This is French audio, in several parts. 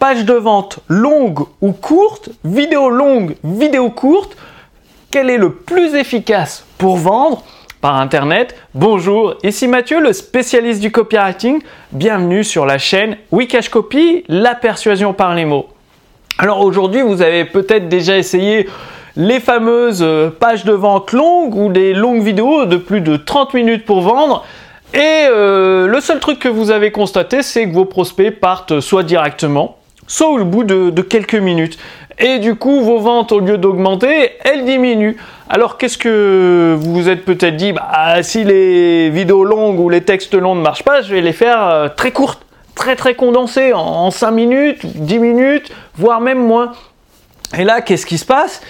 page de vente longue ou courte, vidéo longue, vidéo courte, quel est le plus efficace pour vendre par Internet? Bonjour, ici Mathieu, le spécialiste du copywriting. Bienvenue sur la chaîne Wikash Copy, la persuasion par les mots. Alors aujourd'hui, vous avez peut-être déjà essayé les fameuses euh, pages de vente longues ou des longues vidéos de plus de 30 minutes pour vendre. Et euh, le seul truc que vous avez constaté, c'est que vos prospects partent soit directement, soit au bout de, quelques minutes. Et du coup, vos ventes, au lieu d'augmenter, elles diminuent. Alors, qu'est-ce que vous vous êtes peut-être dit bah, Si les vidéos longues ou les textes longs ne marchent pas, je vais les faire euh, très courtes, très très condensées, en, 5 minutes, 10 minutes, voire même moins. Et là, qu'est-ce qui se passe?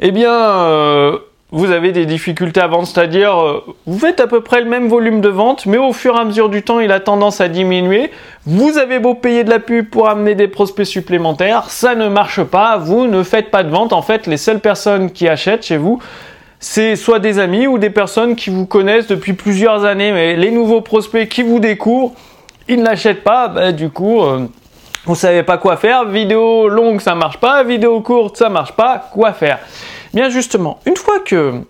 Eh bien, euh, vous avez des difficultés à vendre, c'est-à-dire euh, vous faites à peu près le même volume de vente, mais au fur et à mesure du temps, il a tendance à diminuer. Vous avez beau payer de la pub pour amener des prospects supplémentaires, ça ne marche pas, vous ne faites pas de vente. En fait, les seules personnes qui achètent chez vous, c'est soit des amis ou des personnes qui vous connaissent depuis plusieurs années, mais les nouveaux prospects qui vous découvrent, ils n'achètent pas, bah, du coup... Euh, vous savez pas quoi faire, vidéo longue ça marche pas, vidéo courte ça marche pas, quoi faire? Bien justement, une fois que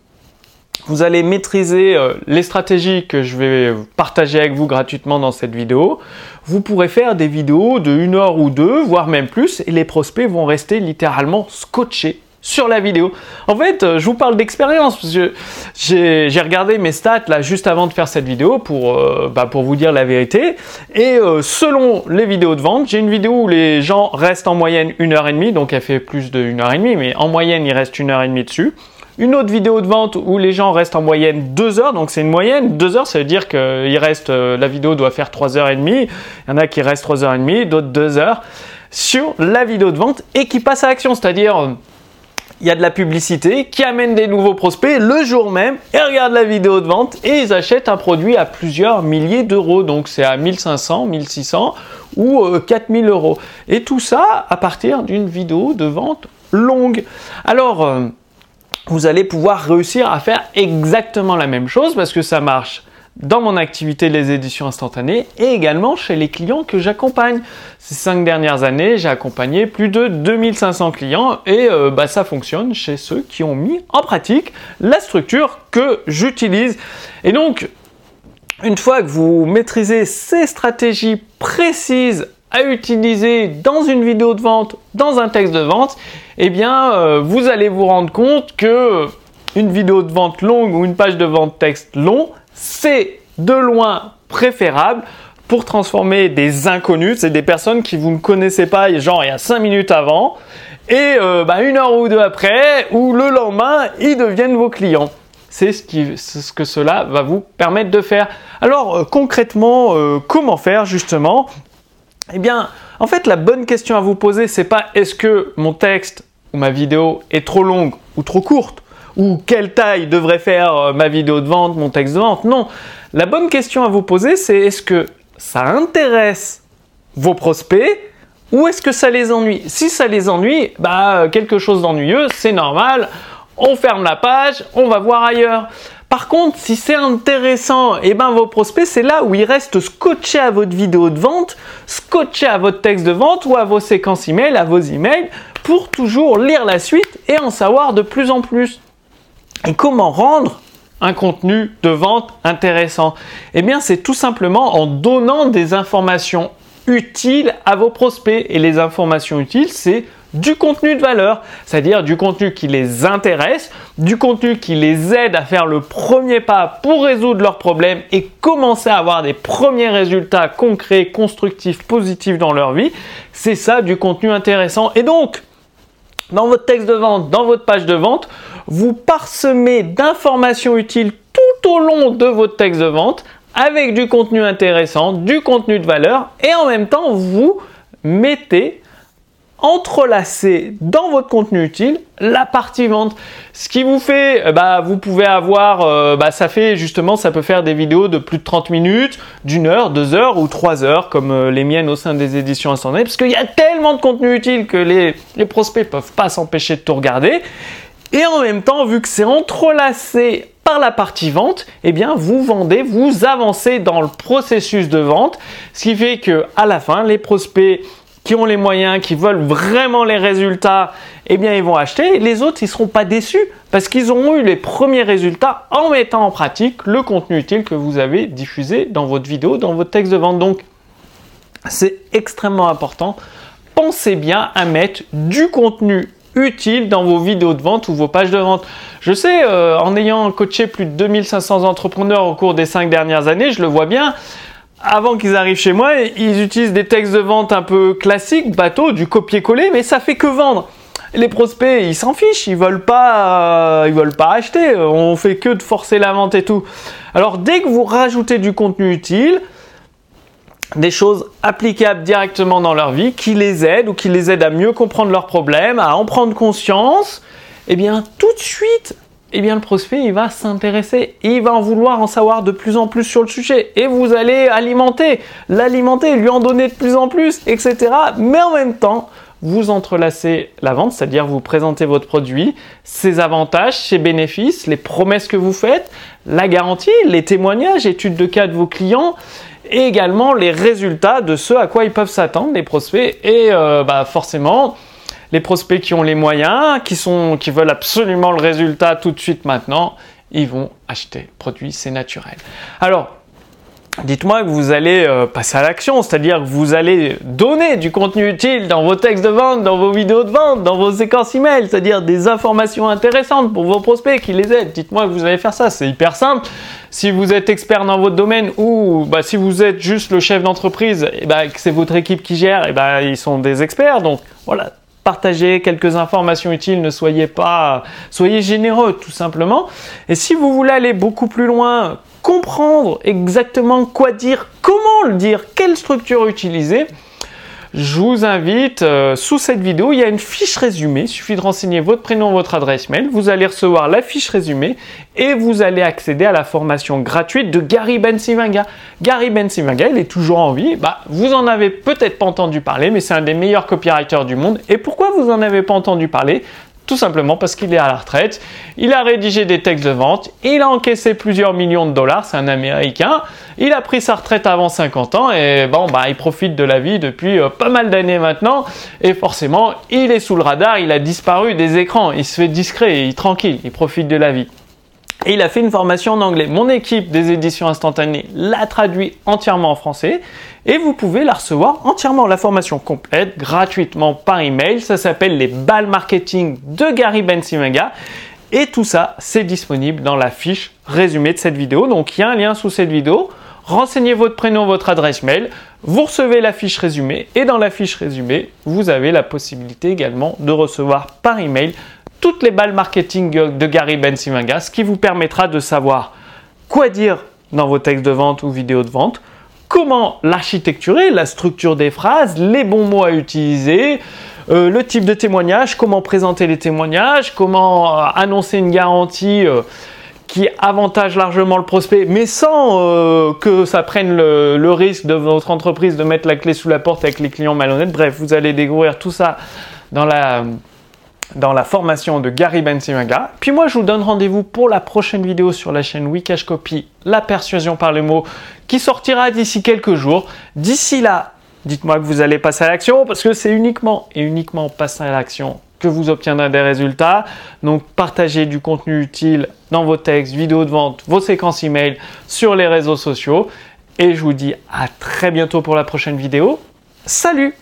vous allez maîtriser euh, les stratégies que je vais partager avec vous gratuitement dans cette vidéo, vous pourrez faire des vidéos de une heure ou deux, voire même plus, et les prospects vont rester littéralement scotchés sur la vidéo. En fait, euh, je vous parle d'expérience j'ai regardé mes stats là juste avant de faire cette vidéo pour, euh, bah, pour vous dire la vérité. Et selon les vidéos de vente, j'ai une vidéo où les gens restent en moyenne une heure et demie, donc elle fait plus de une heure et demie, mais en moyenne ils restent une heure et demie dessus. Une autre vidéo de vente où les gens restent en moyenne 2 heures, donc c'est une moyenne. 2 heures, ça veut dire que reste, euh, la vidéo doit faire 3 heures et demie. Il y en a qui restent 3 heures et demie, d'autres 2 heures sur la vidéo de vente et qui passent à l'action, c'est-à-dire il y a de la publicité qui amène des nouveaux prospects le jour même et regardent la vidéo de vente et ils achètent un produit à plusieurs milliers d'euros. Donc c'est à 1500, 1600 ou 4000 euh, euros. Et tout ça à partir d'une vidéo de vente longue. Alors, euh, vous allez pouvoir réussir à faire exactement la même chose parce que ça marche dans mon activité les éditions instantanées et également chez les clients que j'accompagne. Ces cinq dernières années, j'ai accompagné plus de 2500 clients et euh, bah, ça fonctionne chez ceux qui ont mis en pratique la structure que j'utilise. Et donc, une fois que vous maîtrisez ces stratégies précises à utiliser dans une vidéo de vente, dans un texte de vente, eh bien, euh, vous allez vous rendre compte que une vidéo de vente longue ou une page de vente texte long, c'est de loin préférable pour transformer des inconnus, c'est des personnes qui vous ne connaissez pas, genre il y a 5 minutes avant, et euh, bah, une heure ou deux après, ou le lendemain, ils deviennent vos clients. C'est ce, que cela va vous permettre de faire. Alors euh, concrètement, comment faire justement? Eh bien, en fait, la bonne question à vous poser, c'est pas est-ce que mon texte ou ma vidéo est trop longue ou trop courte ou quelle taille devrait faire euh, ma vidéo de vente, mon texte de vente? Non, la bonne question à vous poser, c'est est-ce que ça intéresse vos prospects ou est-ce que ça les ennuie? Si ça les ennuie, bah quelque chose d'ennuyeux, c'est normal. On ferme la page, on va voir ailleurs. Par contre, si c'est intéressant, et eh ben vos prospects, c'est là où ils restent scotchés à votre vidéo de vente, scotchés à votre texte de vente ou à vos séquences email, à vos emails, pour toujours lire la suite et en savoir de plus en plus. Et comment rendre un contenu de vente intéressant? Eh bien, c'est tout simplement en donnant des informations utiles à vos prospects. Et les informations utiles, c'est du contenu de valeur, c'est-à-dire du contenu qui les intéresse, du contenu qui les aide à faire le premier pas pour résoudre leurs problèmes et commencer à avoir des premiers résultats concrets, constructifs, positifs dans leur vie. C'est ça du contenu intéressant. Et donc, dans votre texte de vente, dans votre page de vente, vous parsemez d'informations utiles tout au long de votre texte de vente avec du contenu intéressant, du contenu de valeur et en même temps vous mettez entrelacer dans votre contenu utile la partie vente. Ce qui vous fait, euh, bah, vous pouvez avoir, euh, bah, ça fait justement, ça peut faire des vidéos de plus de 30 minutes, d'une heure, deux heures ou trois heures, comme euh, les miennes au sein des éditions instantanées, parce qu'il y a tellement de contenu utile que les, les prospects peuvent pas s'empêcher de tout regarder. Et en même temps, vu que c'est entrelacé par la partie vente, eh bien vous vendez, vous avancez dans le processus de vente, ce qui fait que à la fin, les prospects qui ont les moyens, qui veulent vraiment les résultats, eh bien ils vont acheter. Les autres, ils seront pas déçus parce qu'ils auront eu les premiers résultats en mettant en pratique le contenu utile que vous avez diffusé dans votre vidéo, dans votre texte de vente. Donc c'est extrêmement important. Pensez bien à mettre du contenu utile dans vos vidéos de vente ou vos pages de vente. Je sais, euh, en ayant coaché plus de 2500 entrepreneurs au cours des cinq dernières années, je le vois bien. Avant qu'ils arrivent chez moi, ils utilisent des textes de vente un peu classiques, bateau, du copier-coller, mais ça fait que vendre. Les prospects, ils s'en fichent, ils veulent pas, euh, ils veulent pas acheter. On fait que de forcer la vente et tout. Alors dès que vous rajoutez du contenu utile, des choses applicables directement dans leur vie, qui les aident ou qui les aident à mieux comprendre leurs problèmes, à en prendre conscience, eh bien tout de suite, eh bien le prospect il va s'intéresser, il va en vouloir en savoir de plus en plus sur le sujet et vous allez alimenter, l'alimenter, lui en donner de plus en plus, etc. Mais en même temps, vous entrelacez la vente, c'est-à-dire vous présentez votre produit, ses avantages, ses bénéfices, les promesses que vous faites, la garantie, les témoignages, études de cas de vos clients et également les résultats de ce à quoi ils peuvent s'attendre, les prospects. Et euh, bah forcément, les prospects qui ont les moyens, qui, sont, qui veulent absolument le résultat tout de suite maintenant, ils vont acheter le produit, c'est naturel. Alors, dites-moi que vous allez euh, passer à l'action, c'est-à-dire que vous allez donner du contenu utile dans vos textes de vente, dans vos vidéos de vente, dans vos séquences email, c'est-à-dire des informations intéressantes pour vos prospects qui les aident. Dites-moi que vous allez faire ça, c'est hyper simple. Si vous êtes expert dans votre domaine ou bah, si vous êtes juste le chef d'entreprise, et bah, que c'est votre équipe qui gère, et bah, ils sont des experts. Donc voilà, partagez quelques informations utiles, ne soyez pas, soyez généreux tout simplement. Et si vous voulez aller beaucoup plus loin, comprendre exactement quoi dire, comment le dire, quelle structure utiliser, je vous invite, euh, sous cette vidéo, il y a une fiche résumée. Il suffit de renseigner votre prénom, votre adresse mail. Vous allez recevoir la fiche résumée et vous allez accéder à la formation gratuite de Gary Bensivinga. Gary Bensivinga, il est toujours en vie. Bah, vous en avez peut-être pas entendu parler, mais c'est un des meilleurs copywriters du monde. Et pourquoi vous en avez pas entendu parler? Tout simplement parce qu'il est à la retraite. Il a rédigé des textes de vente. Il a encaissé plusieurs millions de dollars. C'est un Américain. Il a pris sa retraite avant 50 ans et bon, bah, il profite de la vie depuis euh, pas mal d'années maintenant. Et forcément, il est sous le radar. Il a disparu des écrans. Il se fait discret, il est tranquille. Il profite de la vie. Et il a fait une formation en anglais. Mon équipe des éditions instantanées l'a traduit entièrement en français et vous pouvez la recevoir entièrement, la formation complète, gratuitement par email. Ça s'appelle les balles marketing de Gary Bensimaga. Et tout ça, c'est disponible dans la fiche résumée de cette vidéo. Donc il y a un lien sous cette vidéo. Renseignez votre prénom, votre adresse mail. Vous recevez la fiche résumée et dans la fiche résumée, vous avez la possibilité également de recevoir par email toutes les balles marketing de Gary Bensimaga, ce qui vous permettra de savoir quoi dire dans vos textes de vente ou vidéos de vente, comment l'architecturer, la structure des phrases, les bons mots à utiliser, euh, le type de témoignage, comment présenter les témoignages, comment euh, annoncer une garantie euh, qui avantage largement le prospect, mais sans que ça prenne le, risque de votre entreprise de mettre la clé sous la porte avec les clients malhonnêtes. Bref, vous allez découvrir tout ça dans la dans la formation de Gary Bensimaga. Puis moi, je vous donne rendez-vous pour la prochaine vidéo sur la chaîne Wikash Copy, la persuasion par les mots, qui sortira d'ici quelques jours. D'ici là, dites-moi que vous allez passer à l'action parce que c'est uniquement et uniquement passer à l'action que vous obtiendrez des résultats. Donc partagez du contenu utile dans vos textes, vidéos de vente, vos séquences email sur les réseaux sociaux. Et je vous dis à très bientôt pour la prochaine vidéo. Salut